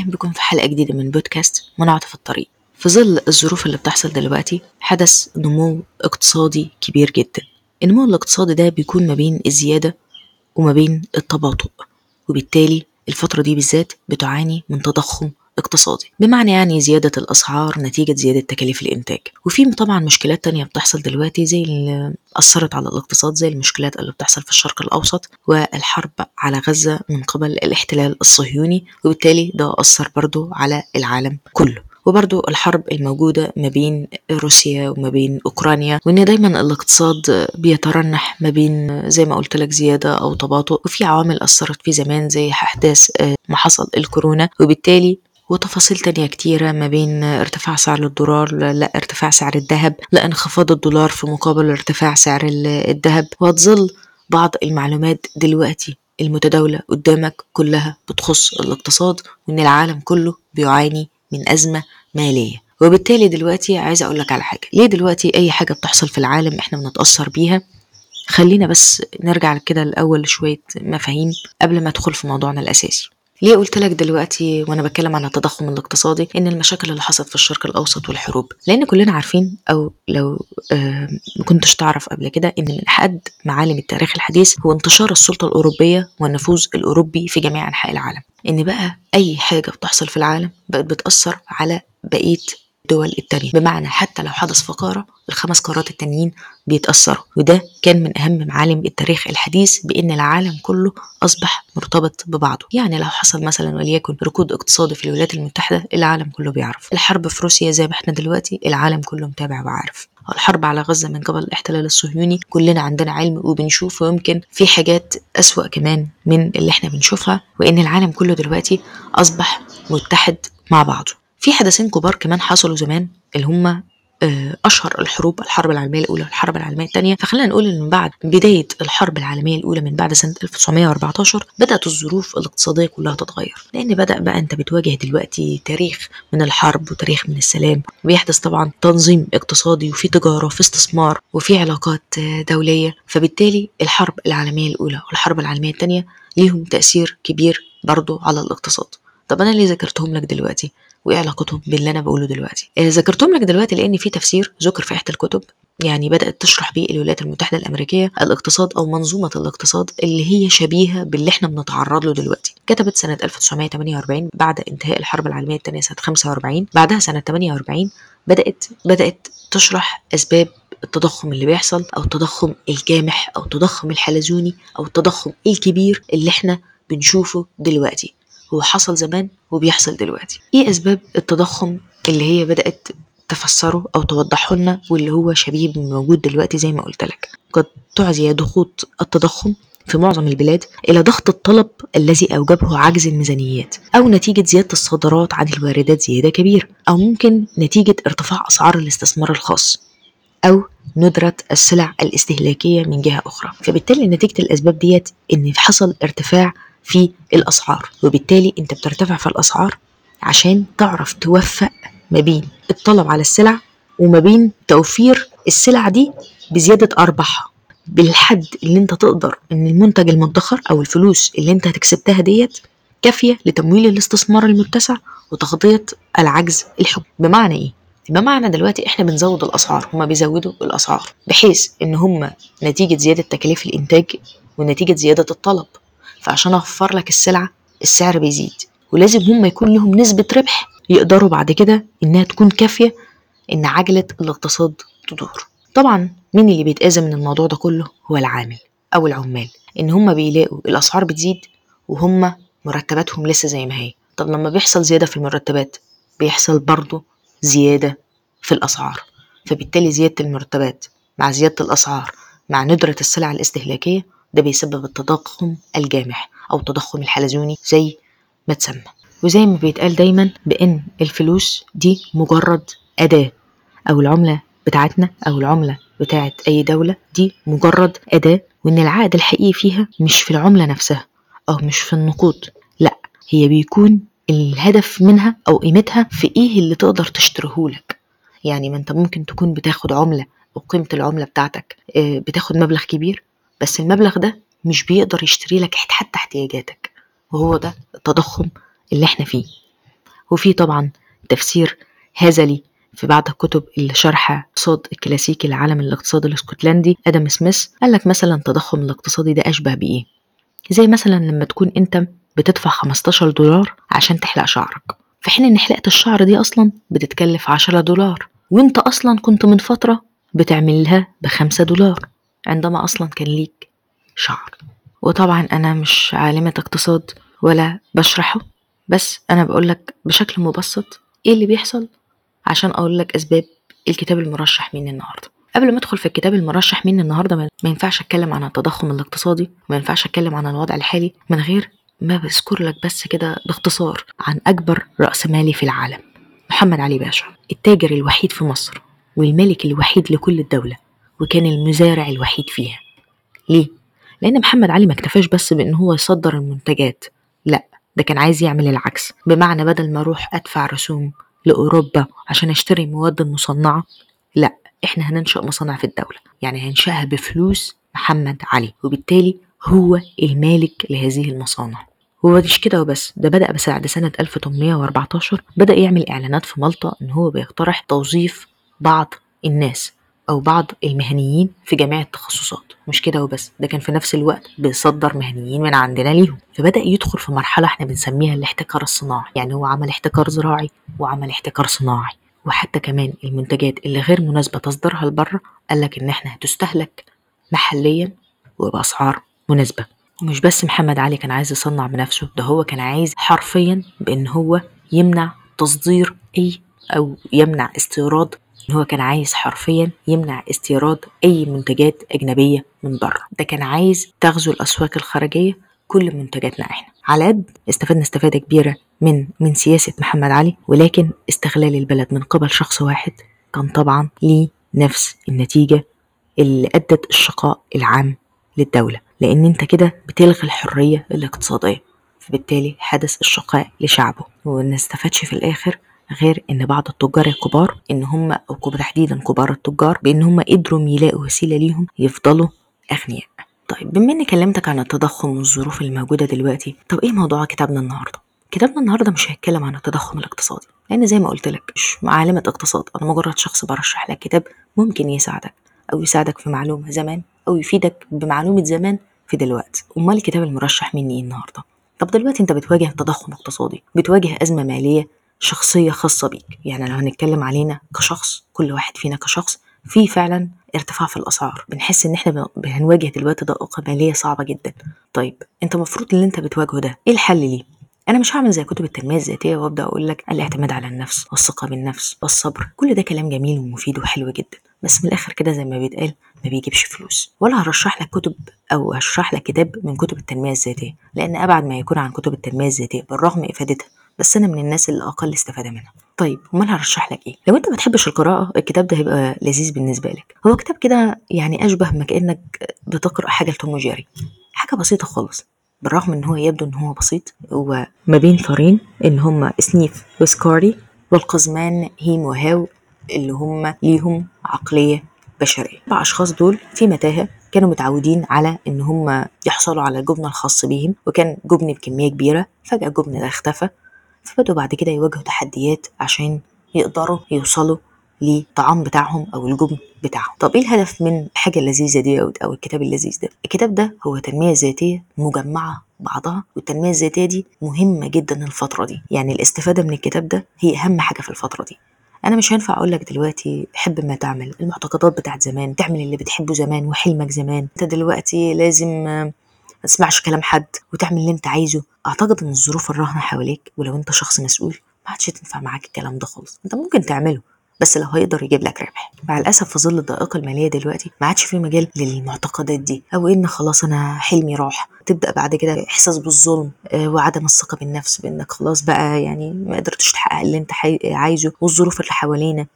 أهلا بكم في حلقة جديدة من بودكاست منعطف الطريق. في ظل الظروف اللي بتحصل دلوقتي حدث نمو اقتصادي كبير جدا. النمو الاقتصادي ده بيكون ما بين الزيادة وما بين التباطؤ وبالتالي الفترة دي بالذات بتعاني من تضخم اقتصادي بمعنى يعني زيادة الأسعار نتيجة زيادة تكاليف الإنتاج. وفي طبعا مشكلات تانية بتحصل دلوقتي زي اللي أثرت على الاقتصاد زي المشكلات اللي بتحصل في الشرق الأوسط والحرب على غزة من قبل الاحتلال الصهيوني وبالتالي ده أثر برضو على العالم كله. وبرضو الحرب الموجودة ما بين روسيا وما بين أوكرانيا وإن دايما الاقتصاد بيترنح ما بين زي ما قلت لك زيادة أو تباطؤ. وفي عوامل أثرت فيه زمان زي أحداث ما حصل الكورونا وبالتالي وتفاصيل تانية كتيرة ما بين ارتفاع سعر الدولار لا ارتفاع سعر الذهب لا انخفاض الدولار في مقابل ارتفاع سعر الذهب. وهتظل بعض المعلومات دلوقتي المتداولة قدامك كلها بتخص الاقتصاد وإن العالم كله بيعاني من أزمة مالية. وبالتالي دلوقتي عايزة أقول لك على حاجة. ليه دلوقتي أي حاجة بتحصل في العالم إحنا بنتأثر بيها؟ خلينا بس نرجع كده الأول شوية مفاهيم قبل ما أدخل في موضوعنا الأساسي. ليه قلت لك دلوقتي وأنا بتكلم عن التضخم الاقتصادي ان المشاكل اللي حصلت في الشرق الاوسط والحروب؟ لأن كلنا عارفين أو لو ما كنتش تعرف قبل كده ان من احد معالم التاريخ الحديث هو انتشار السلطة الأوروبية والنفوذ الأوروبي في جميع أنحاء العالم. إن بقى أي حاجة بتحصل في العالم بقت بتأثر على بقية الدول التانية. بمعنى حتى لو حدث فقارة الخمس قارات التانيين بيتأثروا. وده كان من أهم معالم التاريخ الحديث بأن العالم كله أصبح مرتبط ببعضه. يعني لو حصل مثلا وليكن ركود اقتصادي في الولايات المتحدة العالم كله بيعرف. الحرب في روسيا زي ما إحنا دلوقتي العالم كله متابع وعارف. الحرب على غزة من قبل الاحتلال الصهيوني كلنا عندنا علم وبنشوف ويمكن في حاجات أسوأ كمان من اللي إحنا بنشوفها وإن العالم كله دلوقتي أصبح متحد مع بعضه. في حدثين كبار كمان حصلوا زمان اللي هم أشهر الحروب الحرب العالمية الأولى والحرب العالمية الثانية فخلينا نقول إن بعد بداية الحرب العالمية الأولى من بعد سنة 1914 بدأت الظروف الاقتصادية كلها تتغير. لأن بدأ بقى أنت بتواجه دلوقتي تاريخ من الحرب وتاريخ من السلام وبيحدث طبعا تنظيم اقتصادي وفي تجارة وفي استثمار وفي علاقات دولية. فبالتالي الحرب العالمية الأولى والحرب العالمية الثانية ليهم تأثير كبير برضه على الاقتصاد. طب أنا ليه ذكرتهم لك دلوقتي؟ وإيه علاقتهم باللي أنا بقوله دلوقتي؟ آه ذكرتهم لك دلوقتي لأن في تفسير ذكر في إحدى الكتب يعني بدأت تشرح بيه الولايات المتحدة الأمريكية الاقتصاد أو منظومة الاقتصاد اللي هي شبيهة باللي إحنا بنتعرض له دلوقتي. كتبت سنة 1948 بعد انتهاء الحرب العالمية الثانية سنة 45 بعدها سنة 48 بدات بدأت تشرح أسباب التضخم اللي بيحصل أو التضخم الجامح أو التضخم الحلزوني أو التضخم الكبير اللي إحنا بنشوفه دلوقتي. هو حصل زمان وبيحصل دلوقتي. إيه أسباب التضخم اللي هي بدأت تفسره أو توضحه لنا واللي هو شبيه موجود دلوقتي زي ما قلت لك؟ قد تعزي ضغوط التضخم في معظم البلاد إلى ضغط الطلب الذي أوجبه عجز الميزانيات أو نتيجة زيادة الصادرات عن الواردات زيادة كبيرة أو ممكن نتيجة ارتفاع أسعار الاستثمار الخاص أو ندرة السلع الاستهلاكية من جهة أخرى. فبالتالي نتيجة الأسباب ديت إن حصل ارتفاع في الأسعار وبالتالي أنت بترتفع في الأسعار عشان تعرف توفق ما بين الطلب على السلع وما بين توفير السلع دي بزيادة أرباحها. بالحد اللي أنت تقدر إن المنتج المدخر أو الفلوس اللي أنت هتكسبتها ديت كافية لتمويل الاستثمار المتسع وتغطية العجز الحكومي بمعنى إيه؟ بمعنى دلوقتي إحنا بنزود الأسعار هما بيزودوا الأسعار بحيث إن هما نتيجة زيادة تكاليف الإنتاج ونتيجة زيادة الطلب. فعشان أوفر لك السلعة السعر بيزيد ولازم هما يكون لهم نسبة ربح يقدروا بعد كده إنها تكون كافية إن عجلة الاقتصاد تدور. طبعا مين اللي بيتأذى من الموضوع ده كله؟ هو العامل أو العمال. إن هما بيلاقوا الأسعار بتزيد وهم مرتباتهم لسه زي ما هي. طب لما بيحصل زيادة في المرتبات بيحصل برضه زيادة في الأسعار. فبالتالي زيادة المرتبات مع زيادة الأسعار مع ندرة السلع الاستهلاكية ده بيسبب التضخم الجامح أو التضخم الحلزوني زي ما تسمى. وزي ما بيتقال دايما بأن الفلوس دي مجرد أداة أو العملة بتاعتنا أو العملة بتاعت أي دولة دي مجرد أداة وإن العائد الحقيقي فيها مش في العملة نفسها أو مش في النقود لأ هي بيكون الهدف منها أو قيمتها في إيه اللي تقدر تشتريهولك يعني ما أنت ممكن تكون بتاخد عملة وقيمة العملة بتاعتك بتاخد مبلغ كبير بس المبلغ ده مش بيقدر يشتري لك حتى احتياجاتك وهو ده التضخم اللي إحنا فيه. وفي طبعا تفسير هزلي في بعض الكتب اللي شرح اقتصاد الكلاسيكي لعالم الاقتصاد الاسكتلندي آدم سميث قال لك مثلا التضخم الاقتصادي ده أشبه بإيه؟ زي مثلا لما تكون أنت بتدفع 15 دولار عشان تحلق شعرك. في حين إن حلقة الشعر دي أصلا بتتكلف 10 دولار وأنت أصلا كنت من فترة بتعملها بخمسة دولار. عندما أصلا كان ليك شعر. وطبعا أنا مش عالمة اقتصاد ولا بشرحه بس أنا بقولك بشكل مبسط إيه اللي بيحصل؟ عشان أقول لك أسباب الكتاب المرشح مني النهارده. قبل ما أدخل في الكتاب المرشح مني النهارده ما ينفعش أتكلم عن التضخم الاقتصادي وما ينفعش أتكلم عن الوضع الحالي من غير ما بذكر لك بس كده باختصار عن أكبر رأس مالي في العالم محمد علي باشا التاجر الوحيد في مصر والملك الوحيد لكل الدولة. وكان المزارع الوحيد فيها. ليه؟ لأن محمد علي ما اكتفاش بس بإن هو يصدر المنتجات. لا ده كان عايز يعمل العكس. بمعنى بدل ما أروح أدفع رسوم لأوروبا عشان أشتري مواد مصنعة لا إحنا هننشأ مصانع في الدولة. يعني هنشأها بفلوس محمد علي وبالتالي هو المالك لهذه المصانع. هو مش كده وبس ده بدأ بعد سنة 1814 بدأ يعمل إعلانات في مالطا إن هو بيقترح توظيف بعض الناس. أو بعض المهنيين في جميع التخصصات مش كده وبس ده كان في نفس الوقت بيصدر مهنيين من عندنا ليهم. فبدأ يدخل في مرحلة إحنا بنسميها الاحتكار الصناعي يعني هو عمل احتكار زراعي وعمل احتكار صناعي. وحتى كمان المنتجات اللي غير مناسبة تصديرها لبره قالك إن إحنا هتستهلك محليا وبأسعار مناسبة. ومش بس محمد علي كان عايز يصنع بنفسه ده هو كان عايز حرفيا بإن هو يمنع تصدير أي أو يمنع استيراد هو كان عايز حرفيا يمنع استيراد أي منتجات أجنبية من بره. ده كان عايز تغزو الأسواق الخارجية كل منتجاتنا إحنا. على قد استفدنا استفادة كبيرة من من سياسة محمد علي ولكن استغلال البلد من قبل شخص واحد كان طبعا ليه نفس النتيجة اللي أدت الشقاء العام للدولة. لأن أنت كده بتلغي الحرية الاقتصادية فبالتالي حدث الشقاء لشعبه وما استفادش في الآخر غير إن بعض التجار الكبار إن هم أو تحديدا كبار التجار بإن هم قدروا يلاقوا وسيلة ليهم يفضلوا أغنياء. طيب بما إني كلمتك عن التضخم والظروف الموجودة دلوقتي طب إيه موضوع كتابنا النهارده؟ كتابنا النهارده مش هيتكلم عن التضخم الاقتصادي. لأن زي ما قلت لك مش عالمه اقتصاد. أنا مجرد شخص برشح لك كتاب ممكن يساعدك أو يساعدك في معلومة زمان أو يفيدك بمعلومة زمان في دلوقتي أمال الكتاب المرشح مني إيه النهارده؟ طب دلوقتي أنت بتواجه تضخم اقتصادي بتواجه أزمة مالية شخصية خاصة بيك. يعني لو هنتكلم علينا كشخص كل واحد فينا كشخص في فعلا ارتفاع في الأسعار. بنحس إن إحنا بنواجه دلوقتي ضائقه ماليه صعبة جدا. طيب أنت المفروض اللي أنت بتواجهه ده إيه الحل ليه؟ أنا مش هعمل زي كتب التنمية الذاتية وأبدأ أقول لك الاعتماد على النفس والثقه بالنفس والصبر كل ده كلام جميل ومفيد وحلو جدا. بس من الآخر كده زي ما بيتقال ما بيجيبش فلوس. ولا هرشح لك كتب أو هشرح لك كتاب من كتب التنمية الذاتية لأن أبعد ما يكون عن كتب التنمية الذاتية بالرغم إفادتها. بس أنا من الناس اللي أقل استفادة منها. طيب أمال هرشح لك إيه؟ لو أنت ما بتحبش القراءة الكتاب ده هيبقى لذيذ بالنسبة لك. هو كتاب كده يعني أشبه ما كأنك بتقرأ حاجة لتوم وجيري. حاجة بسيطة خالص بالرغم إن هو يبدو إن هو بسيط هو ما بين ثارين إن هم سنيف وسكاري والقزمان هيم وهاو اللي هم ليهم عقلية بشرية. الاربع أشخاص دول في متاهة كانوا متعودين على إن هم يحصلوا على الجبن الخاص بهم وكان جبن بكمية كبيرة فجأة الجبن ده اختفى فبدوا بعد كده يواجهوا تحديات عشان يقدروا يوصلوا للطعام بتاعهم أو الجبن بتاعهم. طب إيه الهدف من الحاجة اللذيذة دي أو, الكتاب اللذيذ ده؟ الكتاب ده هو تنمية ذاتية مجمعة بعضها والتنمية الذاتية دي مهمة جدا الفترة دي. يعني الاستفادة من الكتاب ده هي أهم حاجة في الفترة دي. أنا مش هينفع أقول لك دلوقتي حب ما تعمل المعتقدات بتاعت زمان تعمل اللي بتحبه زمان وحلمك زمان. أنت دلوقتي لازم ما تسمعش كلام حد وتعمل اللي انت عايزه. أعتقد إن الظروف الراهنة حواليك ولو أنت شخص مسؤول ما عادش تنفع معاك الكلام ده خالص. أنت ممكن تعمله بس لو هيقدر يجيب لك ربح. مع الأسف في ظل الضائقة المالية دلوقتي ما عادش في مجال للمعتقدات دي. أو إن خلاص أنا حلمي راح. تبدأ بعد كده إحساس بالظلم آه، وعدم الثقة بالنفس بإنك خلاص بقى يعني ما قدرتش تحقق اللي أنت عايزه والظروف اللي حوالينا.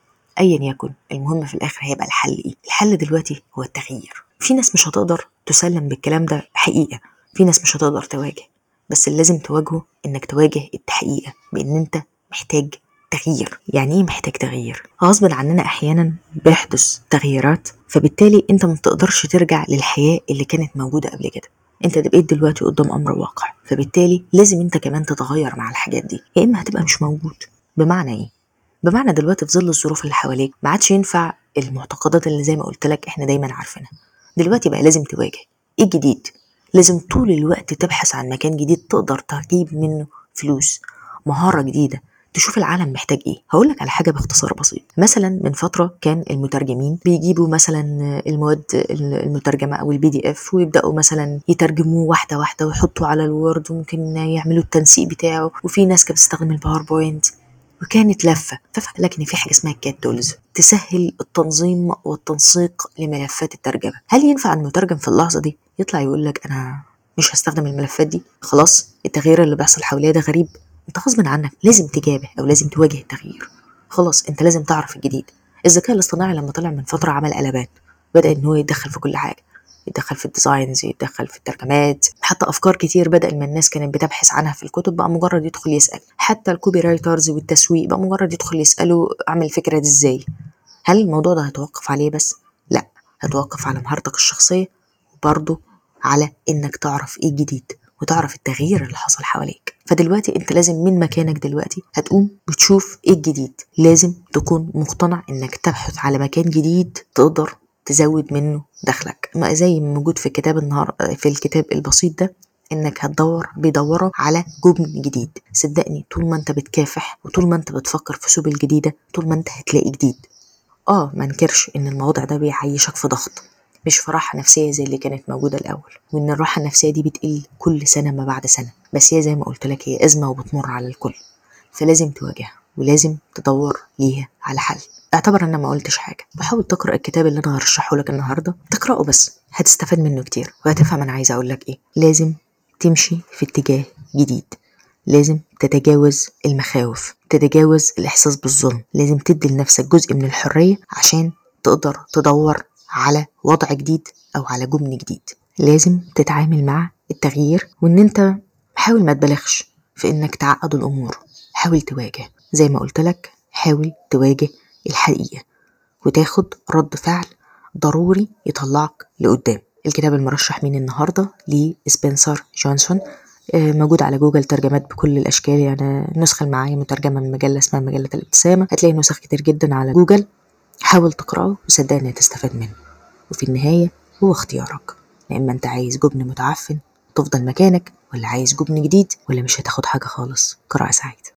ايا يكن المهم في الآخر هيبقى الحل إيه؟ الحل دلوقتي هو التغيير. في ناس مش هتقدر تسلم بالكلام ده حقيقه في ناس مش هتقدر تواجه. بس اللي لازم تواجهه إنك تواجه التحقيقة بإن أنت محتاج تغيير. يعني إيه محتاج تغيير؟ غصب عننا أحيانا بيحدث تغييرات فبالتالي أنت ما تقدرش ترجع للحياة اللي كانت موجودة قبل كده. أنت بقيت دلوقتي قدام أمر واقع. فبالتالي لازم أنت كمان تتغير مع الحاجات دي. يا إما هتبقى مش موجود. بمعنى إيه؟ بمعنى دلوقتي في ظل الظروف اللي حواليك ما عادش ينفع المعتقدات اللي زي ما قلت لك إحنا دايما عارفينها. دلوقتي بقى لازم تواجه إيه الجديد؟ لازم طول الوقت تبحث عن مكان جديد تقدر تجيب منه فلوس مهارة جديدة تشوف العالم محتاج إيه. هقول لك على حاجة باختصار بسيط. مثلا من فترة كان المترجمين بيجيبوا مثلا المواد المترجمة أو ال PDF ويبدأوا مثلا يترجموه واحدة واحدة ويحطوا على ال Word وممكن يعملوا التنسيق بتاعه. وفي ناس كانت بتستخدم ال PowerPoint وكانت لفة. ففعل لك ان في حاجة اسمها CAT tools تسهل التنظيم والتنسيق لملفات الترجمة. هل ينفع المترجم في اللحظة دي يطلع يقول لك أنا مش هستخدم الملفات دي؟ خلاص التغيير اللي بيحصل حواليا ده غريب. أنت غصب عنك لازم تجابه أو لازم تواجه التغيير. خلاص أنت لازم تعرف الجديد. الذكاء الاصطناعي لما طلع من فترة عمل قلبان بدأ إن هو يتدخل في كل حاجة. يتدخل في ال designs يتدخل في الترجمات. حتى أفكار كتير بدأ ما الناس كانت بتبحث عنها في الكتب بقى مجرد يدخل يسأل. حتى ال copywriters والتسويق بقى مجرد يدخل يساله أعمل الفكرة دي إزاي؟ هل الموضوع ده هيتوقف عليه بس؟ لا هتوقف على مهارتك الشخصية وبرضه على إنك تعرف إيه الجديد وتعرف التغيير اللي حصل حواليك. فدلوقتي أنت لازم من مكانك دلوقتي هتقوم بتشوف إيه الجديد. لازم تكون مقتنع إنك تبحث على مكان جديد تقدر تزود منه دخلك. ما زي موجود في كتاب النهار في الكتاب البسيط ده إنك هتدور بيدوروا على جبن جديد. صدقني طول ما أنت بتكافح وطول ما أنت بتفكر في سبل جديده طول ما أنت هتلاقي جديد. آه ما انكرش إن الموضوع ده بيعيشك في ضغط مش في راحة نفسية زي اللي كانت موجودة الأول وإن الراحة النفسية دي بتقل كل سنة ما بعد سنة. بس هي زي ما قلت لك هي أزمة وبتمر على الكل فلازم تواجهها. ولازم تدور ليها على حل. اعتبر أنا ما قلتش حاجة. بحاول تقرأ الكتاب اللي أنا هرشحه لك النهارده. تقرأه بس. هتستفاد منه كتير. وهتفهم أنا عايزة أقول لك إيه. لازم تمشي في اتجاه جديد. لازم تتجاوز المخاوف. تتجاوز الاحساس بالظلم. لازم تدي لنفسك جزء من الحرية عشان تقدر تدور على وضع جديد أو على جبن جديد. لازم تتعامل مع التغيير. وان انت حاول ما تبالغش في انك تعقد الأمور. حاول تواجه. زي ما قلت لك حاول تواجه الحقيقة وتاخد رد فعل ضروري يطلعك لقدام. الكتاب المرشح من النهارده لسبنسر جونسون موجود على جوجل ترجمات بكل الأشكال يعني النسخة اللي مترجمة من مجلة اسمها مجلة الابتسامة. هتلاقي نسخ كتير جدا على جوجل. حاول تقرأه وصدقني هتستفاد منه. وفي النهاية هو اختيارك. يا إما أنت عايز جبن متعفن تفضل مكانك ولا عايز جبن جديد ولا مش هتاخد حاجة خالص. قراءة سعيدة.